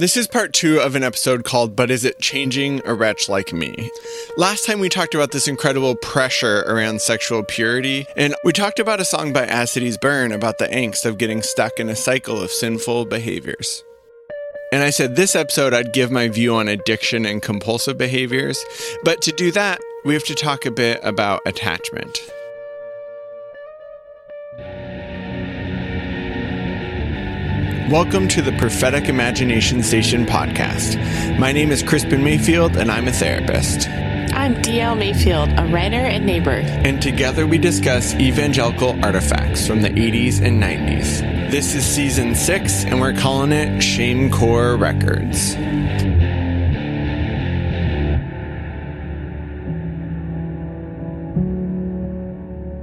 This is part two of an episode called But Is It Changing a Wretch Like Me? Last time we talked about this incredible pressure around sexual purity, and we talked about a song by As Cities Burn about the angst of getting stuck in a cycle of sinful behaviors. And I said this episode I'd give my view on addiction and compulsive behaviors, but to do that, we have to talk a bit about attachment. Welcome to the Prophetic Imagination Station podcast. My name is Crispin Mayfield, and I'm a therapist. I'm DL Mayfield, a writer and neighbor. And together we discuss evangelical artifacts from the 80s and 90s. This is season six, and we're calling it Shame Core Records.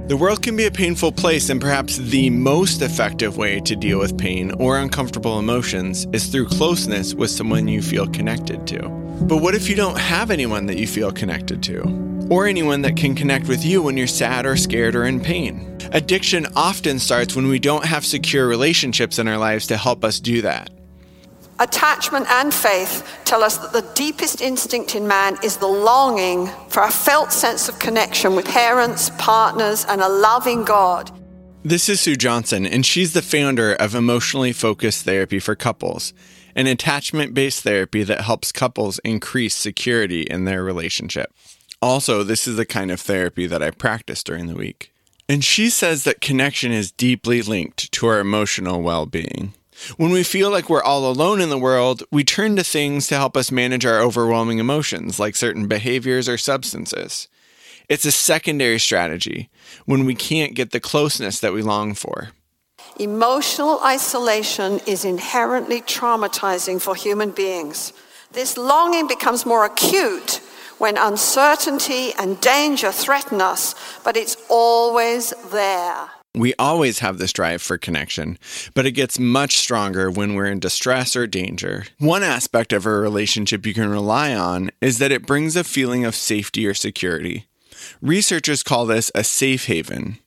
The world can be a painful place, and perhaps the most effective way to deal with pain or uncomfortable emotions is through closeness with someone you feel connected to. But what if you don't have anyone that you feel connected to? Or anyone that can connect with you when you're sad or scared or in pain? Addiction often starts when we don't have secure relationships in our lives to help us do that. Attachment and faith tell us that the deepest instinct in man is the longing for a felt sense of connection with parents, partners, and a loving God. This is Sue Johnson, and she's the founder of Emotionally Focused Therapy for Couples, an attachment based therapy that helps couples increase security in their relationship. Also, this is the kind of therapy that I practice during the week. And she says that connection is deeply linked to our emotional well being. When we feel like we're all alone in the world, we turn to things to help us manage our overwhelming emotions, like certain behaviors or substances. It's a secondary strategy when we can't get the closeness that we long for. Emotional isolation is inherently traumatizing for human beings. This longing becomes more acute when uncertainty and danger threaten us, but it's always there. We always have this drive for connection, but it gets much stronger when we're in distress or danger. One aspect of a relationship you can rely on is that it brings a feeling of safety or security. Researchers call this a safe haven,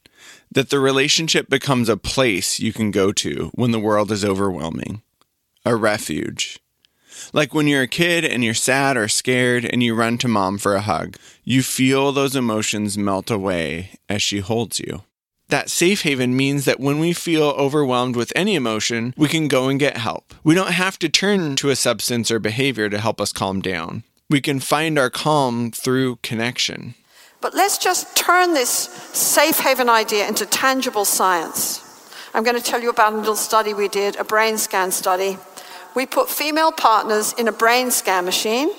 that the relationship becomes a place you can go to when the world is overwhelming, a refuge. Like when you're a kid and you're sad or scared and you run to mom for a hug, you feel those emotions melt away as she holds you. That safe haven means that when we feel overwhelmed with any emotion, we can go and get help. We don't have to turn to a substance or behavior to help us calm down. We can find our calm through connection. But let's just turn this safe haven idea into tangible science. I'm going to tell you about a little study we did, a brain scan study. We put female partners in a brain scan machine,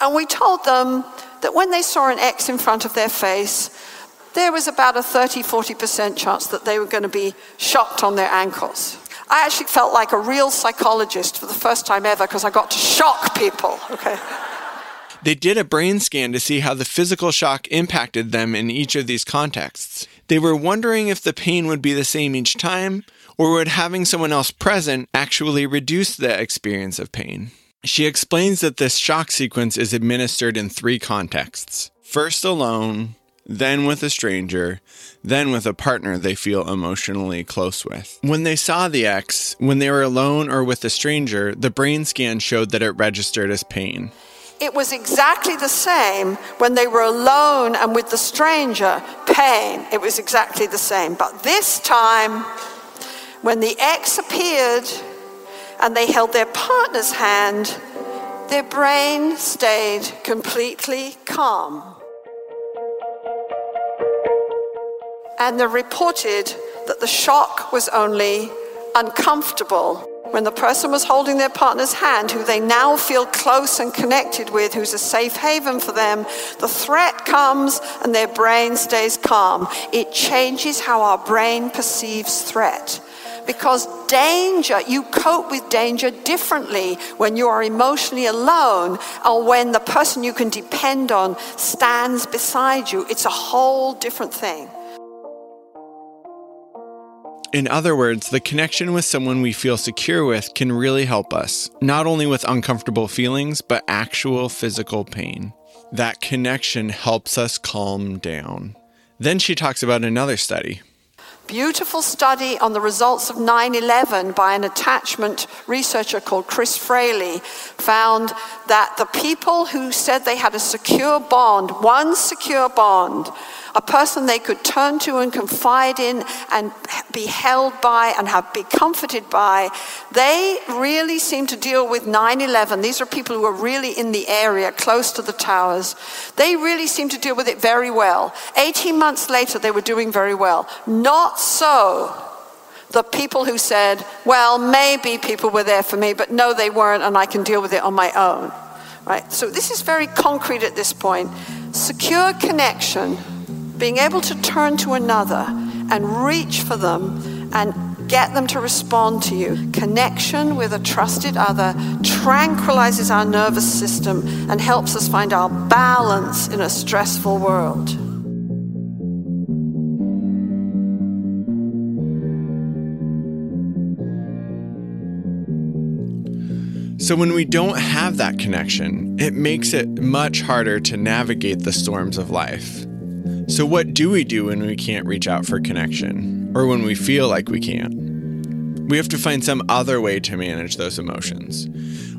and we told them that when they saw an X in front of their face, there was about a 30 40% chance that they were going to be shocked on their ankles. I actually felt like a real psychologist for the first time ever because I got to shock people. Okay. They did a brain scan to see how the physical shock impacted them in each of these contexts. They were wondering if the pain would be the same each time, or would having someone else present actually reduce the experience of pain. She explains that this shock sequence is administered in three contexts first alone, then with a stranger, then with a partner they feel emotionally close with. When they saw the X, when they were alone or with a stranger, the brain scan showed that it registered as pain. It was exactly the same when they were alone and with the stranger, pain. It was exactly the same. But this time, when the X appeared and they held their partner's hand, their brain stayed completely calm. And they reported that the shock was only uncomfortable. When the person was holding their partner's hand, who they now feel close and connected with, who's a safe haven for them, the threat comes and their brain stays calm. It changes how our brain perceives threat. Because danger, you cope with danger differently when you are emotionally alone or when the person you can depend on stands beside you. It's a whole different thing. In other words, the connection with someone we feel secure with can really help us, not only with uncomfortable feelings, but actual physical pain. That connection helps us calm down. Then she talks about another study. beautiful study on the results of 9 11 by an attachment researcher called Chris Fraley found that the people who said they had a secure bond, one secure bond, a person they could turn to and confide in and be held by and have be comforted by, they really seem to deal with 9-11. These are people who are really in the area, close to the towers. They really seem to deal with it very well. 18 months later, they were doing very well. Not so the people who said, well, maybe people were there for me, but no, they weren't, and I can deal with it on my own. Right? So this is very concrete at this point. Secure connection being able to turn to another and reach for them and get them to respond to you. Connection with a trusted other tranquilizes our nervous system and helps us find our balance in a stressful world. So, when we don't have that connection, it makes it much harder to navigate the storms of life. So, what do we do when we can't reach out for connection or when we feel like we can't? We have to find some other way to manage those emotions.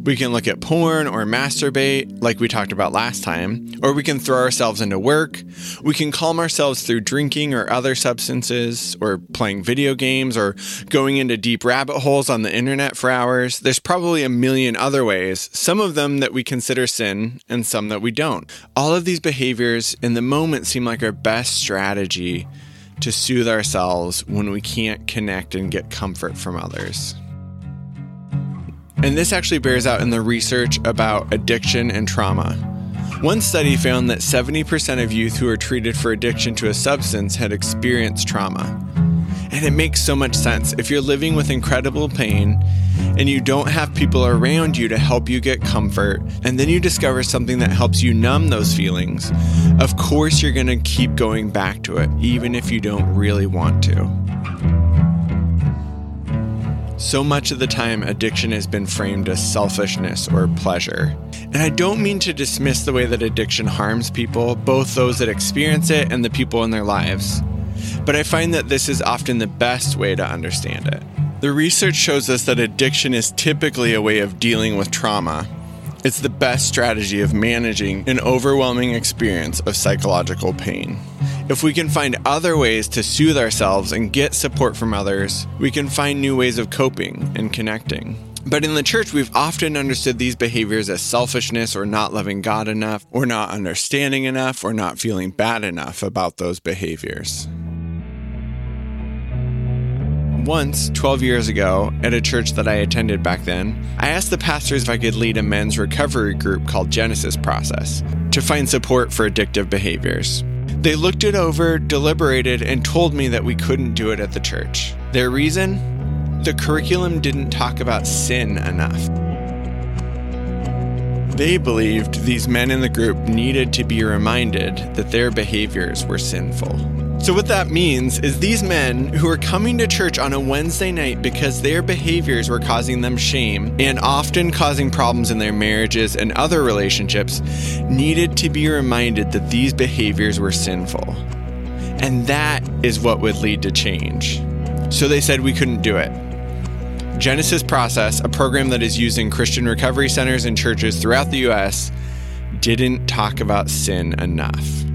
We can look at porn or masturbate, like we talked about last time, or we can throw ourselves into work. We can calm ourselves through drinking or other substances, or playing video games, or going into deep rabbit holes on the internet for hours. There's probably a million other ways, some of them that we consider sin, and some that we don't. All of these behaviors in the moment seem like our best strategy to soothe ourselves when we can't connect and get comfort from others. And this actually bears out in the research about addiction and trauma. One study found that 70% of youth who are treated for addiction to a substance had experienced trauma. And it makes so much sense. If you're living with incredible pain and you don't have people around you to help you get comfort, and then you discover something that helps you numb those feelings, of course you're going to keep going back to it, even if you don't really want to. So much of the time, addiction has been framed as selfishness or pleasure. And I don't mean to dismiss the way that addiction harms people, both those that experience it and the people in their lives. But I find that this is often the best way to understand it. The research shows us that addiction is typically a way of dealing with trauma. It's the best strategy of managing an overwhelming experience of psychological pain. If we can find other ways to soothe ourselves and get support from others, we can find new ways of coping and connecting. But in the church, we've often understood these behaviors as selfishness or not loving God enough, or not understanding enough, or not feeling bad enough about those behaviors. Once, 12 years ago, at a church that I attended back then, I asked the pastors if I could lead a men's recovery group called Genesis Process to find support for addictive behaviors. They looked it over, deliberated, and told me that we couldn't do it at the church. Their reason? The curriculum didn't talk about sin enough. They believed these men in the group needed to be reminded that their behaviors were sinful. So, what that means is these men who are coming to church on a Wednesday night because their behaviors were causing them shame and often causing problems in their marriages and other relationships needed to be reminded that these behaviors were sinful. And that is what would lead to change. So, they said we couldn't do it. Genesis Process, a program that is used in Christian recovery centers and churches throughout the US, didn't talk about sin enough.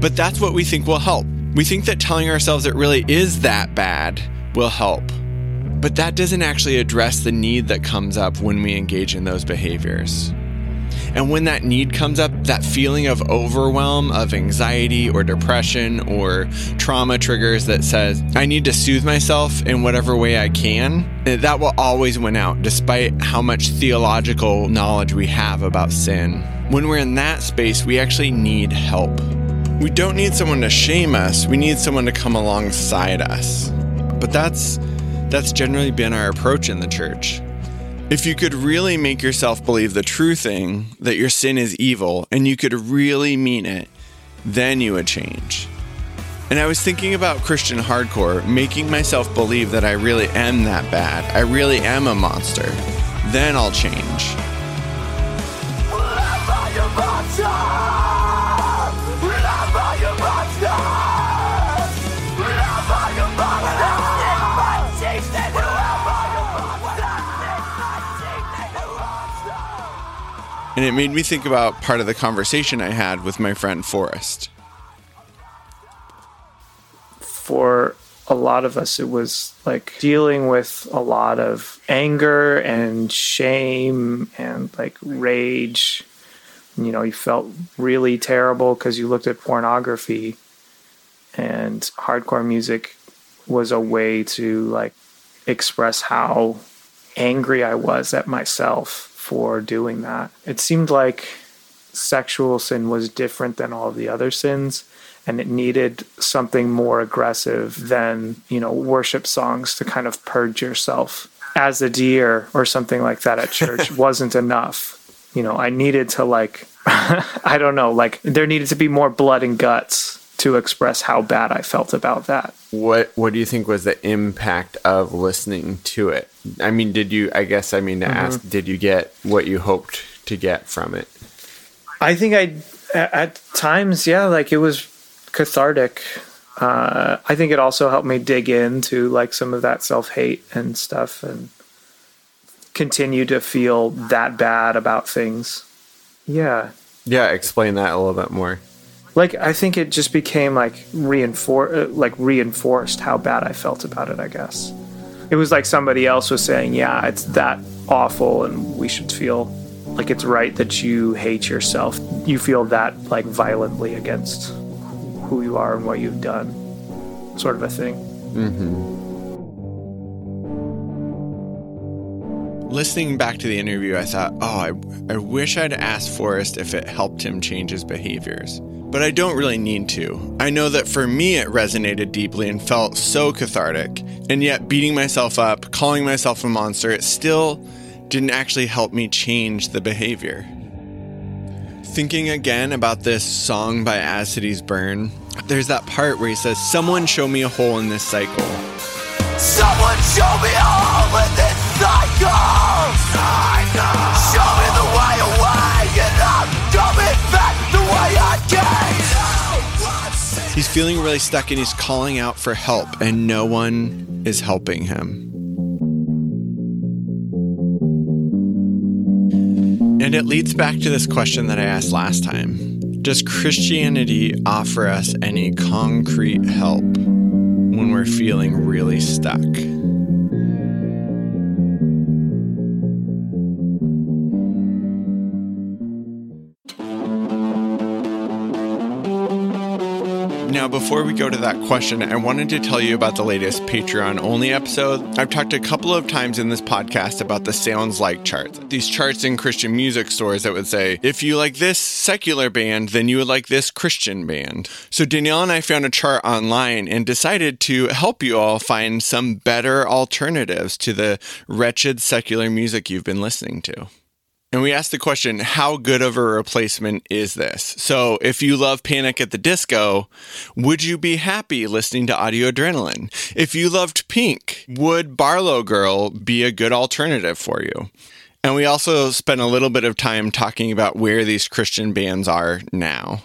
But that's what we think will help. We think that telling ourselves it really is that bad will help. But that doesn't actually address the need that comes up when we engage in those behaviors. And when that need comes up, that feeling of overwhelm, of anxiety or depression or trauma triggers that says, I need to soothe myself in whatever way I can, eh, that will always win out, despite how much theological knowledge we have about sin. When we're in that space, we actually need help. We don't need someone to shame us, we need someone to come alongside us. But that's that's generally been our approach in the church. If you could really make yourself believe the true thing, that your sin is evil, and you could really mean it, then you would change. And I was thinking about Christian hardcore, making myself believe that I really am that bad. I really am a monster. Then I'll change. And it made me think about part of the conversation I had with my friend Forrest. For a lot of us, it was like dealing with a lot of anger and shame and like rage. You know, you felt really terrible because you looked at pornography, and hardcore music was a way to like express how angry I was at myself for doing that. It seemed like sexual sin was different than all of the other sins and it needed something more aggressive than, you know, worship songs to kind of purge yourself. As a deer or something like that at church wasn't enough. You know, I needed to like I don't know, like there needed to be more blood and guts to express how bad I felt about that. What What do you think was the impact of listening to it? I mean, did you? I guess I mean to mm-hmm. ask, did you get what you hoped to get from it? I think I, at times, yeah, like it was cathartic. Uh, I think it also helped me dig into like some of that self hate and stuff, and continue to feel that bad about things. Yeah. Yeah. Explain that a little bit more like I think it just became like reinforced, uh, like reinforced how bad I felt about it. I guess it was like somebody else was saying, "Yeah, it's that awful, and we should feel like it's right that you hate yourself. You feel that like violently against who you are and what you've done, sort of a thing." Mm-hmm. Listening back to the interview, I thought, oh, I, I wish I'd asked Forrest if it helped him change his behaviors but I don't really need to. I know that for me it resonated deeply and felt so cathartic, and yet beating myself up, calling myself a monster, it still didn't actually help me change the behavior. Thinking again about this song by As Cities Burn, there's that part where he says, Someone show me a hole in this cycle. Someone show me a hole in this cycle! He's feeling really stuck and he's calling out for help, and no one is helping him. And it leads back to this question that I asked last time Does Christianity offer us any concrete help when we're feeling really stuck? Before we go to that question, I wanted to tell you about the latest Patreon only episode. I've talked a couple of times in this podcast about the sounds like charts. These charts in Christian music stores that would say, if you like this secular band, then you would like this Christian band. So Danielle and I found a chart online and decided to help you all find some better alternatives to the wretched secular music you've been listening to. And we asked the question, how good of a replacement is this? So, if you love Panic at the Disco, would you be happy listening to Audio Adrenaline? If you loved Pink, would Barlow Girl be a good alternative for you? And we also spent a little bit of time talking about where these Christian bands are now.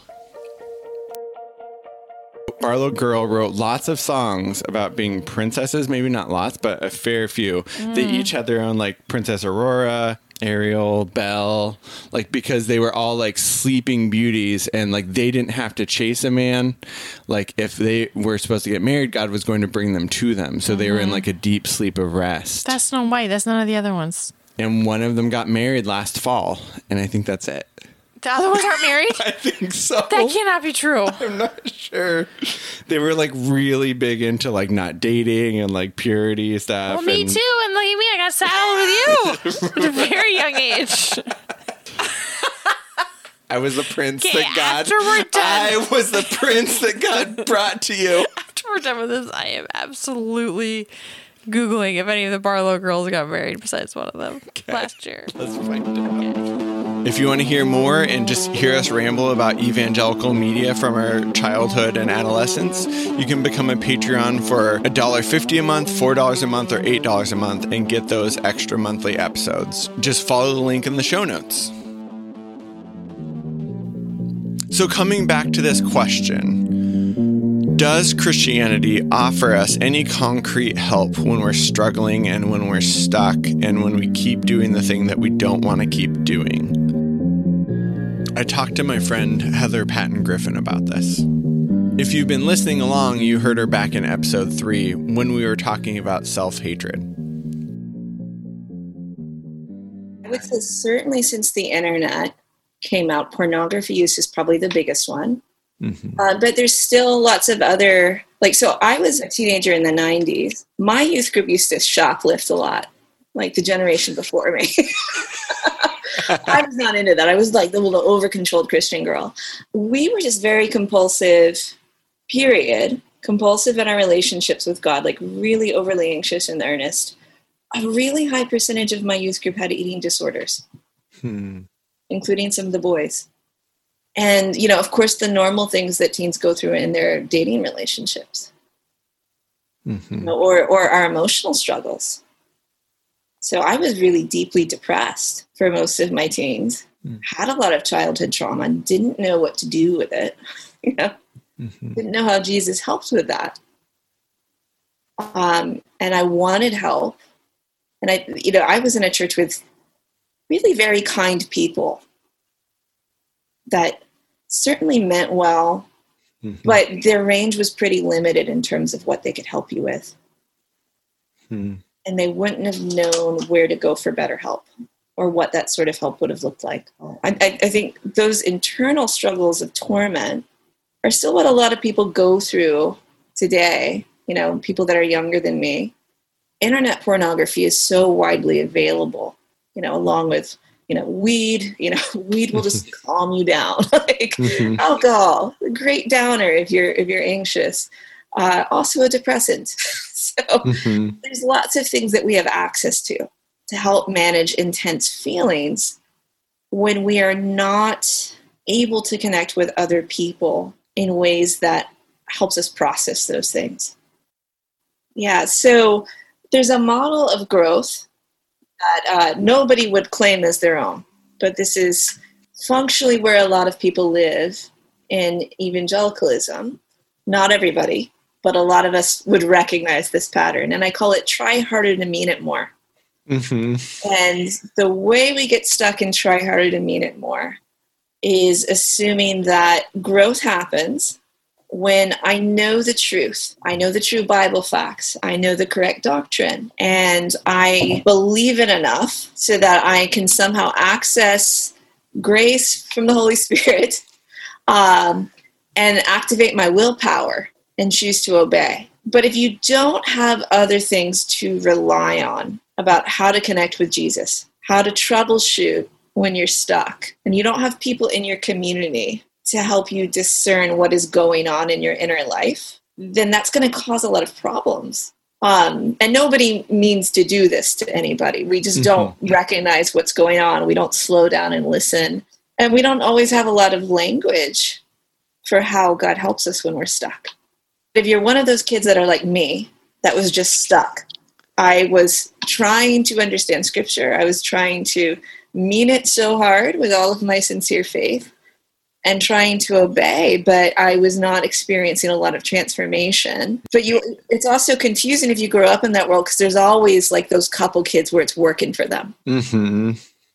Barlow Girl wrote lots of songs about being princesses, maybe not lots, but a fair few. Mm. They each had their own, like Princess Aurora, Ariel, Belle, like because they were all like sleeping beauties and like they didn't have to chase a man. Like if they were supposed to get married, God was going to bring them to them. So mm-hmm. they were in mm-hmm. like a deep sleep of rest. That's Snow White. That's none of the other ones. And one of them got married last fall. And I think that's it. The other ones aren't married? I think so. That cannot be true. I'm not sure. They were like really big into like not dating and like purity stuff. Well, me and... too. And look at me, I got saddled with you at a very young age. I was the prince that God. After we're done, I was the prince that God brought to you. After we're done with this, I am absolutely googling if any of the Barlow girls got married besides one of them okay. last year. Let's find out. Okay. If you want to hear more and just hear us ramble about evangelical media from our childhood and adolescence, you can become a Patreon for $1.50 a month, $4 a month, or $8 a month and get those extra monthly episodes. Just follow the link in the show notes. So, coming back to this question Does Christianity offer us any concrete help when we're struggling and when we're stuck and when we keep doing the thing that we don't want to keep doing? I talked to my friend Heather Patton Griffin about this. If you've been listening along, you heard her back in episode three when we were talking about self hatred. I would say certainly since the internet came out, pornography use is probably the biggest one. Mm-hmm. Uh, but there's still lots of other, like, so I was a teenager in the 90s. My youth group used to shoplift a lot, like the generation before me. I was not into that. I was like the little over controlled Christian girl. We were just very compulsive, period. Compulsive in our relationships with God, like really overly anxious and earnest. A really high percentage of my youth group had eating disorders, hmm. including some of the boys and you know of course the normal things that teens go through in their dating relationships mm-hmm. you know, or or our emotional struggles so i was really deeply depressed for most of my teens mm. had a lot of childhood trauma didn't know what to do with it you know mm-hmm. didn't know how jesus helped with that um, and i wanted help and i you know i was in a church with really very kind people that certainly meant well, mm-hmm. but their range was pretty limited in terms of what they could help you with. Mm-hmm. And they wouldn't have known where to go for better help or what that sort of help would have looked like. I, I, I think those internal struggles of torment are still what a lot of people go through today, you know, people that are younger than me. Internet pornography is so widely available, you know, along with you know, weed, you know, weed will just calm you down. like mm-hmm. alcohol, a great downer if you're if you're anxious. Uh, also a depressant. so mm-hmm. there's lots of things that we have access to to help manage intense feelings when we are not able to connect with other people in ways that helps us process those things. Yeah, so there's a model of growth that uh, nobody would claim as their own. But this is functionally where a lot of people live in evangelicalism. Not everybody, but a lot of us would recognize this pattern. And I call it try harder to mean it more. Mm-hmm. And the way we get stuck in try harder to mean it more is assuming that growth happens when I know the truth, I know the true Bible facts, I know the correct doctrine, and I believe it enough so that I can somehow access grace from the Holy Spirit um, and activate my willpower and choose to obey. But if you don't have other things to rely on about how to connect with Jesus, how to troubleshoot when you're stuck, and you don't have people in your community to help you discern what is going on in your inner life, then that's going to cause a lot of problems. Um, and nobody means to do this to anybody. We just don't mm-hmm. recognize what's going on. We don't slow down and listen. And we don't always have a lot of language for how God helps us when we're stuck. If you're one of those kids that are like me, that was just stuck, I was trying to understand scripture. I was trying to mean it so hard with all of my sincere faith and trying to obey but i was not experiencing a lot of transformation but you it's also confusing if you grow up in that world because there's always like those couple kids where it's working for them mm-hmm.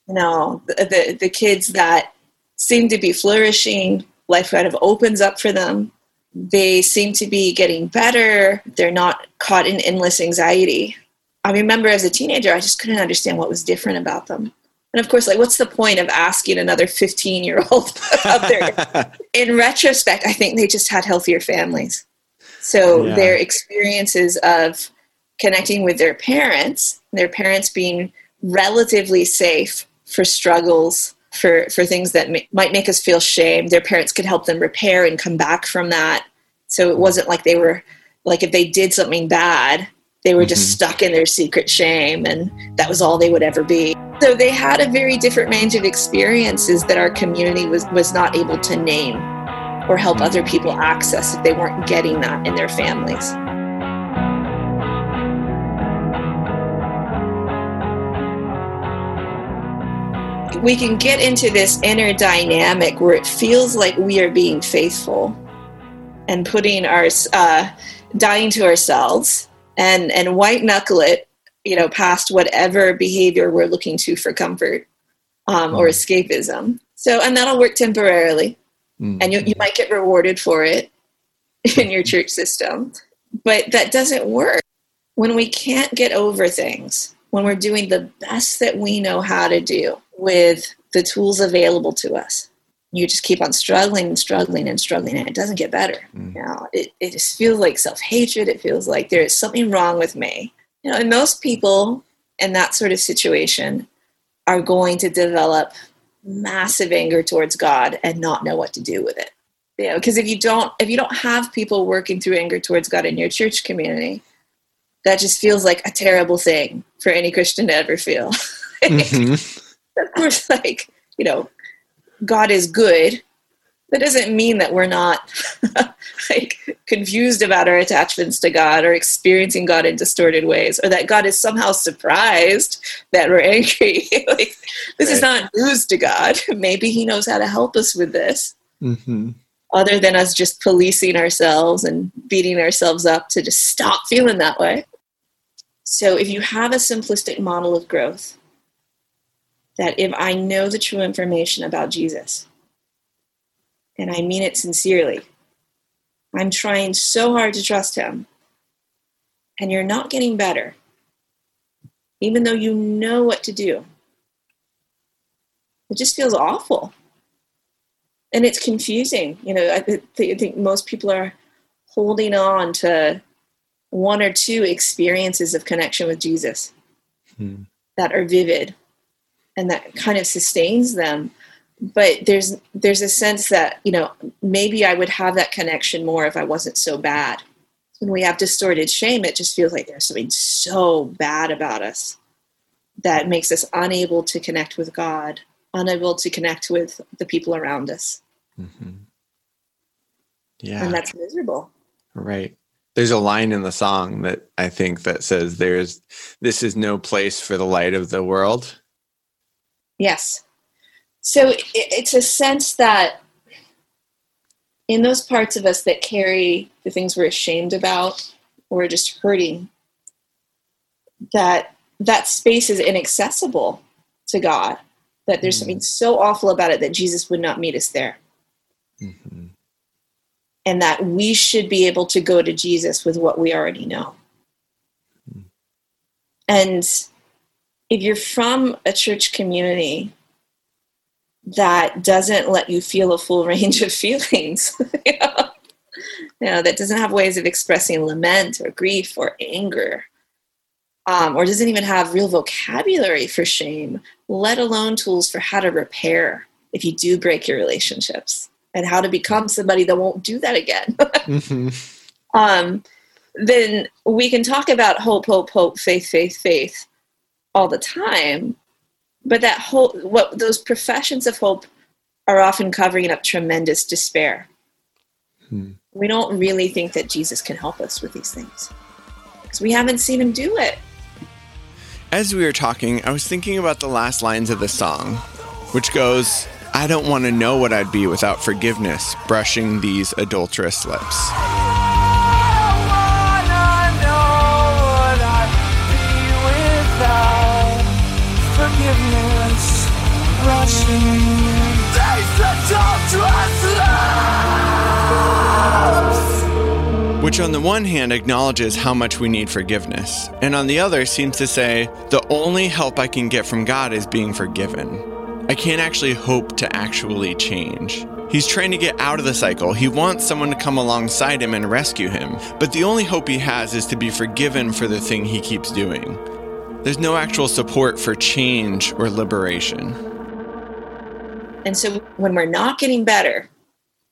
you know the, the, the kids that seem to be flourishing life kind of opens up for them they seem to be getting better they're not caught in endless anxiety i remember as a teenager i just couldn't understand what was different about them and of course, like, what's the point of asking another 15 year old out there? In retrospect, I think they just had healthier families. So yeah. their experiences of connecting with their parents, their parents being relatively safe for struggles, for, for things that may, might make us feel shame, their parents could help them repair and come back from that. So it wasn't like they were, like, if they did something bad, they were just mm-hmm. stuck in their secret shame and that was all they would ever be. So they had a very different range of experiences that our community was, was not able to name or help other people access if they weren't getting that in their families. We can get into this inner dynamic where it feels like we are being faithful and putting our uh, dying to ourselves and and white knuckle it you know past whatever behavior we're looking to for comfort um, or escapism. So, and that'll work temporarily, Mm. and you, you might get rewarded for it in your church system, but that doesn't work when we can't get over things, when we're doing the best that we know how to do with the tools available to us. You just keep on struggling and struggling and struggling, and it doesn't get better. Mm. You know, it, it just feels like self hatred. It feels like there is something wrong with me. You know, and most people in that sort of situation are going to develop massive anger towards God and not know what to do with it. You know, because if you don't if you don't have people working through anger towards God in your church community, that just feels like a terrible thing for any Christian to ever feel. Mhm. of course, like, you know, God is good. That doesn't mean that we're not like confused about our attachments to God or experiencing God in distorted ways, or that God is somehow surprised that we're angry. like, this is not news to God. Maybe He knows how to help us with this, Mhm. other than us just policing ourselves and beating ourselves up to just stop feeling that way. So, if you have a simplistic model of growth, that if I know the true information about Jesus, and I mean it sincerely, I'm trying so hard to trust him, and you're not getting better, even though you know what to do. It just feels awful. And it's confusing. You know, I th- I think most people are holding on to one or two experiences of connection with Jesus Hmm. that are vivid and that kind of sustains them but there's there's a sense that you know maybe i would have that connection more if i wasn't so bad when we have distorted shame it just feels like there's something so bad about us that makes us unable to connect with god unable to connect with the people around us mm-hmm. Yeah. and that's miserable Right. There's a line in the song that I think that says there's this is no place for the light of the world. Yes. So it, it's a sense that in those parts of us that carry the things we're ashamed about or just hurting, that that space is inaccessible to God. That there's something so awful about it that Jesus would not meet us there. Mhm. And that we should be able to go to Jesus with what we already know. And if you're from a church community that doesn't let you feel a full range of feelings, you know, you know, that doesn't have ways of expressing lament or grief or anger, um, or doesn't even have real vocabulary for shame, let alone tools for how to repair if you do break your relationships and how to become somebody that won't do that again. Mhm. um, then we can talk about hope, hope, hope, faith, faith, faith all the time. But that hope, what those professions of hope are often covering up tremendous despair. Hmm. We don't really think that Jesus can help us with these things because we haven't seen him do it. As we were talking, I was thinking about the last lines of the song, which goes, I don't want to know what I'd be without forgiveness, brushing these adulterous lips. Which, on the one hand, acknowledges how much we need forgiveness, and on the other, seems to say, the only help I can get from God is being forgiven. I can't actually hope to actually change. He's trying to get out of the cycle. He wants someone to come alongside him and rescue him, but the only hope he has is to be forgiven for the thing he keeps doing. There's no actual support for change or liberation. And so when we're not getting better,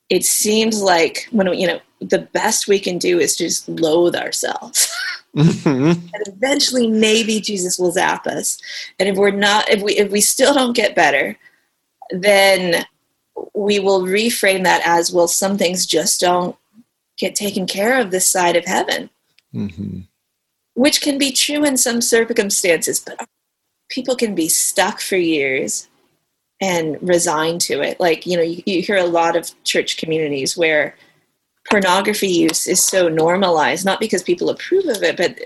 it seems like when you know the best we can do is just loathe ourselves. Mhm. and eventually maybe Jesus will zap us. And if we're not if we if we still don't get better, then we will reframe that as well some things just don't get taken care of this side of heaven, Mhm. which can be true in some circumstances, but people can be stuck for years and resigned to it. Like, you know, you, you hear a lot of church communities where pornography use is so normalized, not because people approve of it, but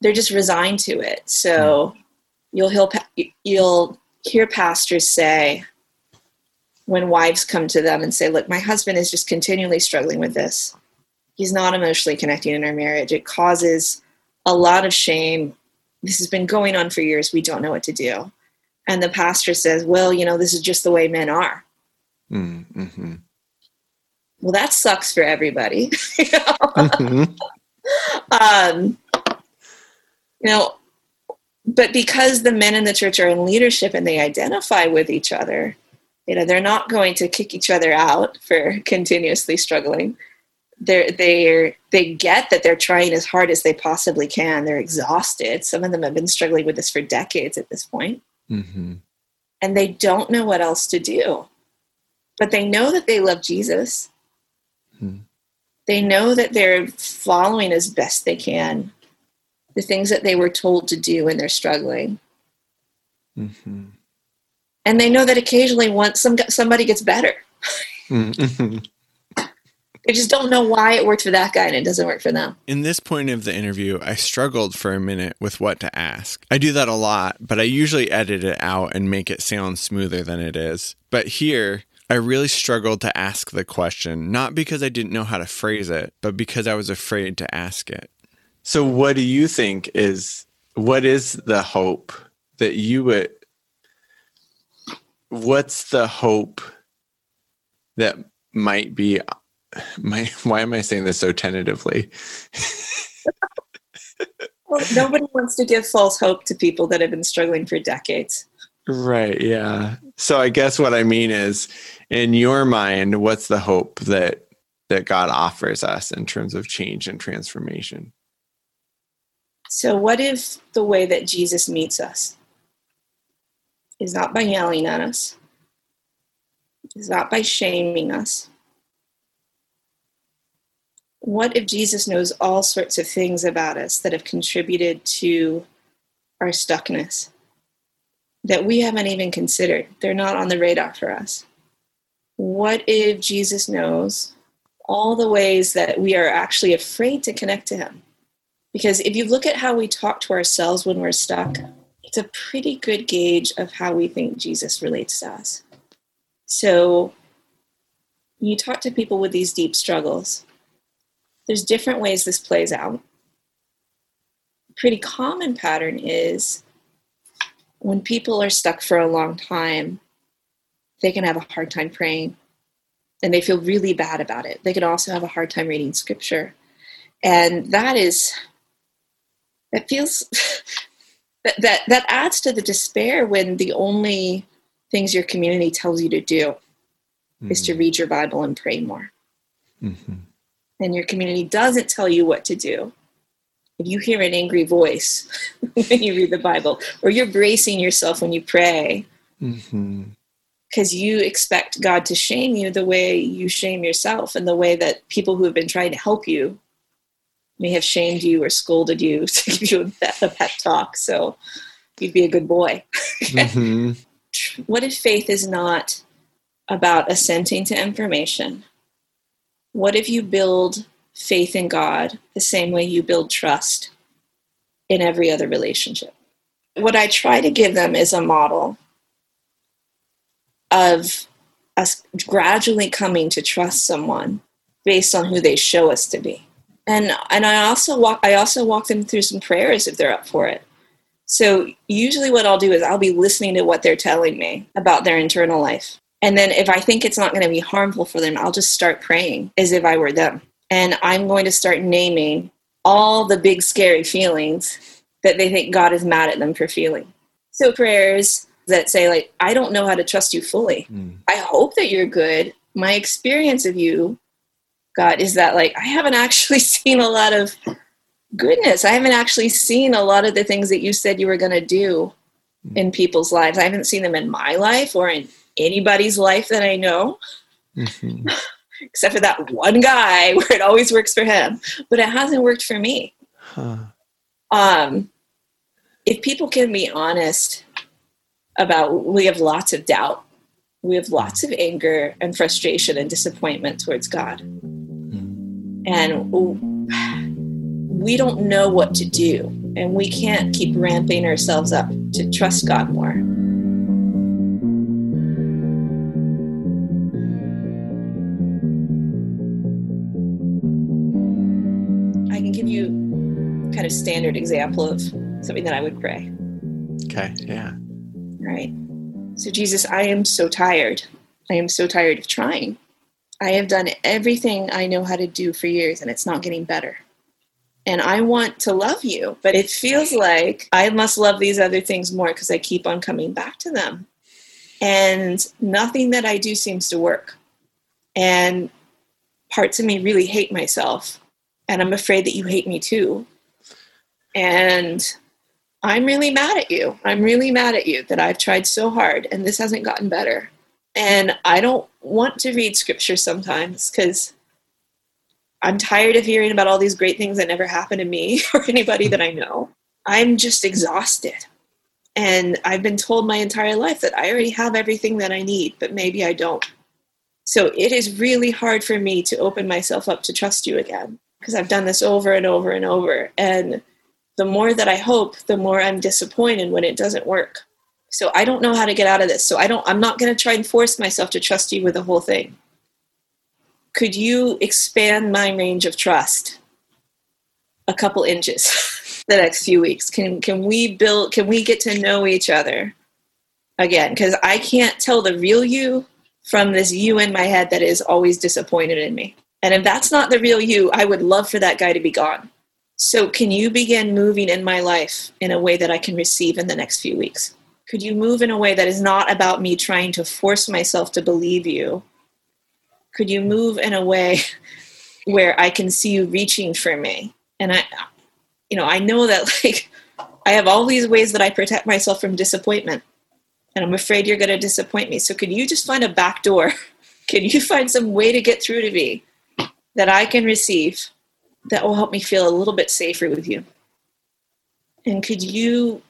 they're just resigned to it. So you'll hear, you'll hear pastors say when wives come to them and say, Look, my husband is just continually struggling with this. He's not emotionally connecting in our marriage. It causes a lot of shame. This has been going on for years. We don't know what to do. And the pastor says, Well, you know, this is just the way men are. Mm-hmm. Well, that sucks for everybody. you know? mm-hmm. um, you know, but because the men in the church are in leadership and they identify with each other, you know, they're not going to kick each other out for continuously struggling. They're they they get that they're trying as hard as they possibly can. They're exhausted. Some of them have been struggling with this for decades at this point. Mm-hmm. and they don't know what else to do. But they know that they love Jesus. Hmm. They know that they're following as best they can the things that they were told to do when they're struggling. Mm-hmm. And they know that occasionally once some, somebody gets better. Mm-hmm. they just don't know why it worked for that guy and it doesn't work for them. In this point of the interview, I struggled for a minute with what to ask. I do that a lot, but I usually edit it out and make it sound smoother than it is. But here, I really struggled to ask the question, not because I didn't know how to phrase it, but because I was afraid to ask it. So, what do you think is what is the hope that you would? What's the hope that might be? My, why am I saying this so tentatively? well, nobody wants to give false hope to people that have been struggling for decades. Right. Yeah. So I guess what I mean is, in your mind, what's the hope that that God offers us in terms of change and transformation? So, what if the way that Jesus meets us is not by yelling at us, is not by shaming us? What if Jesus knows all sorts of things about us that have contributed to our stuckness that we haven't even considered? They're not on the radar for us. What if Jesus knows all the ways that we are actually afraid to connect to Him? Because if you look at how we talk to ourselves when we're stuck, it's a pretty good gauge of how we think Jesus relates to us. So, you talk to people with these deep struggles, there's different ways this plays out. A pretty common pattern is when people are stuck for a long time, they can have a hard time praying and they feel really bad about it. They can also have a hard time reading scripture. And that is that feels that, that that adds to the despair when the only things your community tells you to do mm-hmm. is to mm-hmm. read your bible and pray more mm-hmm. and your community doesn't tell you what to do you hear an angry voice when you read the bible or you're bracing yourself when you pray because mm-hmm. you expect god to shame you the way you shame yourself and the way that people who have been trying to help you may have shamed you or scolded you to give you a, pep talk. So you'd be a good boy. mm-hmm. What if faith is not about assenting to information? What if you build faith in God the same way you build trust in every other relationship? What I try to give them is a model of us gradually coming to trust someone based on who they show us to be and and I also walk I also walk them through some prayers if they're up for it. So usually what I'll do is I'll be listening to what they're telling me about their internal life. And then if I think it's not going to be harmful for them, I'll just start praying as if I were them. And I'm going to start naming all the big scary feelings that they think God is mad at them for feeling. So prayers that say like I don't know how to trust you fully. Mm. I hope that you're good. My experience of you God is that like I haven't actually seen a lot of goodness. I haven't actually seen a lot of the things that you said you were going to do mm-hmm. in people's lives. I haven't seen them in my life or in anybody's life that I know. Mm-hmm. Except for that one guy where it always works for him, but it hasn't worked for me. Huh. Um, if people can be honest about, we have lots of doubt, we have lots of anger and frustration and disappointment towards God. And we don't know what to do. And we can't keep ramping ourselves up to trust god more standard example of something that I would pray. Okay. Yeah. All right. So, Jesus, I am so tired. I am so tired of trying. I have done everything I know how to do for years and it's not getting better. And I want to love you, but it feels like I must love these other things more because I keep on coming back to them. And nothing that I do seems to work. And parts of me really hate myself. And I'm afraid that you hate me too. And I'm really mad at you. I'm really mad at you that I've tried so hard and this hasn't gotten better. And I don't want to read scripture sometimes because I'm tired of hearing about all these great things that never happened to me or anybody that I know. I'm just exhausted. And I've been told my entire life that I already have everything that I need, but maybe I don't. So it is really hard for me to open myself up to trust you again because I've done this over and over and over. And the more that I hope, the more I'm disappointed when it doesn't work. So I don't know how to get out of this. So I don't I'm not going to try and force myself to trust you with the whole thing. Could you expand my range of trust a couple inches the next few weeks? Can can we build can we get to know each other again cuz I can't tell the real you from this you in my head that is always disappointed in me. And if that's not the real you, I would love for that guy to be gone. So, can you begin moving in my life in a way that I can receive in the next few weeks? Could you move in a way that is not about me trying to force myself to believe you? Could you move in a way where I can see you reaching for me? And I, you know, I know that like I have all these ways that I protect myself from disappointment. And I'm afraid you're going to disappoint me. So, could you just find a back door? Can you find some way to get through to me that I can receive that will help me feel a little bit safer with you? And could you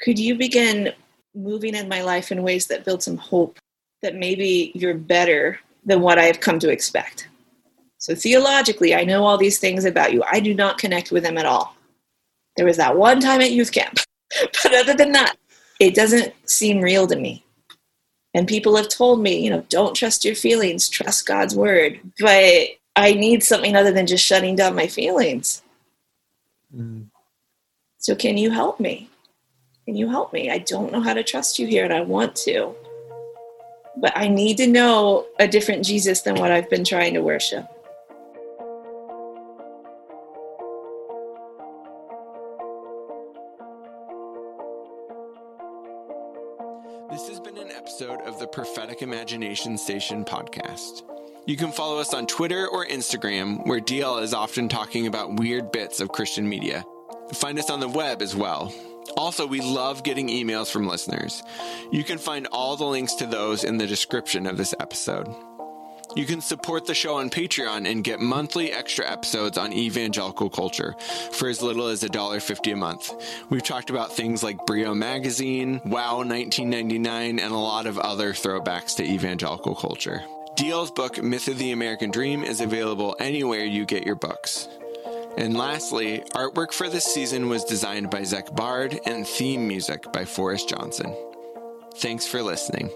could you begin moving in my life in ways that build some hope that maybe you're better than what I have come to expect? So, theologically, I know all these things about you. I do not connect with them at all. There was that one time at youth camp, but other than that, it doesn't seem real to me. And people have told me, you know, don't trust your feelings, trust God's word. But I need something other than just shutting down my feelings. Mm. So, can you help me? Can you help me? I don't know how to trust you here and I want to. But I need to know a different Jesus than what I've been trying to worship. This has been an episode of the Prophetic Imagination Station podcast. You can follow us on Twitter or Instagram, where DL is often talking about weird bits of Christian media. Find us on the web as well also, we love getting emails from listeners. You can find all the links to those in the description of this episode. You can support the show on Patreon and get monthly extra episodes on evangelical culture for as little as $1.50 a month. We've talked about things like Brio Magazine, Wow 1999, and a lot of other throwbacks to evangelical culture. DL's book, Myth of the American Dream, is available anywhere you get your books. And lastly, artwork for this season was designed by Zach Bard and theme music by Forrest Johnson. Thanks for listening.